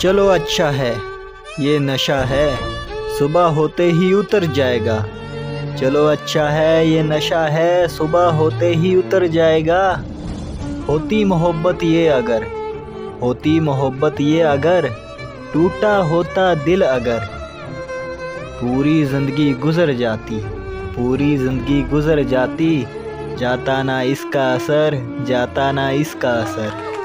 चलो अच्छा है, ये नशा है, सुबह होते ही उतर जाएगा। चलो अच्छा है, ये नशा है, सुबह होते ही उतर जाएगा। होती मोहब्बत ये अगर, होती मोहब्बत ये अगर, टूटा होता दिल अगर। पूरी ज़िंदगी गुज़र जाती, पूरी ज़िंदगी गुज़र जाती, जाता ना इसका असर, जाता ना इसका असर।